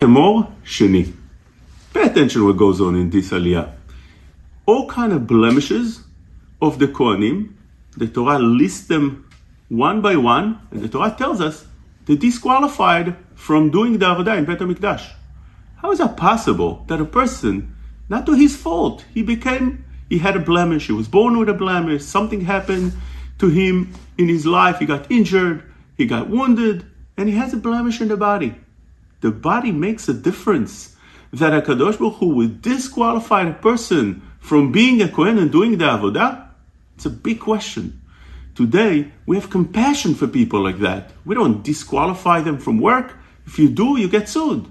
Emor Sheni. Pay attention what goes on in this Aliyah. All kind of blemishes of the Kohanim, the Torah lists them one by one, and the Torah tells us they disqualified from doing the Avodah in Bet HaMikdash. How is that possible that a person, not to his fault, he became, he had a blemish, he was born with a blemish, something happened to him in his life, he got injured, he got wounded, and he has a blemish in the body the body makes a difference. That a Kadosh Baruch Hu would disqualify a person from being a Kohen and doing the Avodah? It's a big question. Today, we have compassion for people like that. We don't disqualify them from work. If you do, you get sued.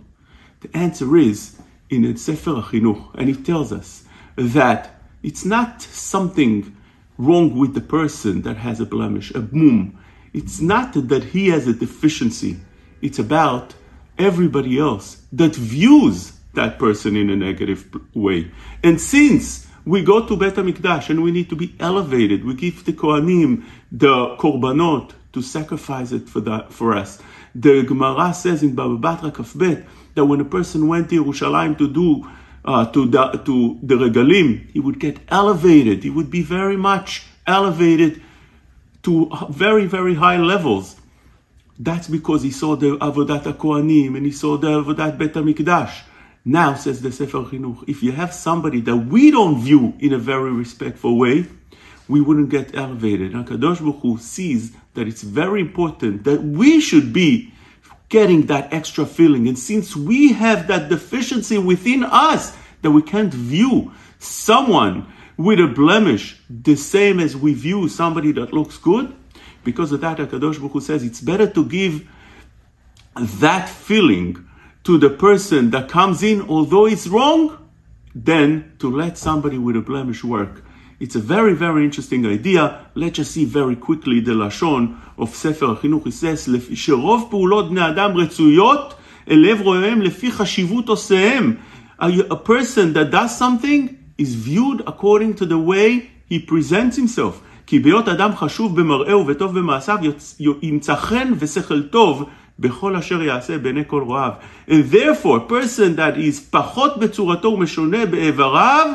The answer is in the Sefer HaChinuch, and it tells us that it's not something wrong with the person that has a blemish, a boom. It's not that he has a deficiency. It's about everybody else that views that person in a negative way. And since we go to Bet HaMikdash and we need to be elevated, we give the Kohanim the korbanot to sacrifice it for, that, for us. The Gemara says in Baba Batra Kafbet that when a person went to Yerushalayim to do uh, to the to the regalim, he would get elevated. He would be very much elevated to very very high levels. That's because he saw the Avodat HaKohanim and he saw the Avodat Bet HaMikdash. Now, says the Sefer Chinuch, if you have somebody that we don't view in a very respectful way, we wouldn't get elevated. And Kadosh Baruch Hu sees that it's very important that we should be getting that extra feeling. And since we have that deficiency within us that we can't view someone with a blemish the same as we view somebody that looks good, because of that, HaKadosh Baruch Hu says it's better to give that feeling to the person that comes in, although it's wrong, than to let somebody with a blemish work. It's a very, very interesting idea. Let's just see very quickly the לשון of ספר החינוך. He says, שרוב פעולות בני אדם רצויות אל לב רואיהם לפי חשיבות עושיהם. A person that does something is viewed according to the way he presents himself. כי בהיות אדם חשוב במראהו וטוב במעשיו, ימצא חן ושכל טוב בכל אשר יעשה בעיני כל רואיו. And therefore, a person that is פחות בצורתו ומשונה באיבריו,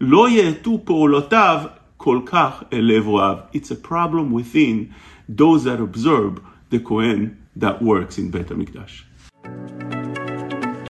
לא יאטו פעולותיו כל כך אל לב רואיו. It's a problem within those that observe the Kohen that works in בית המקדש.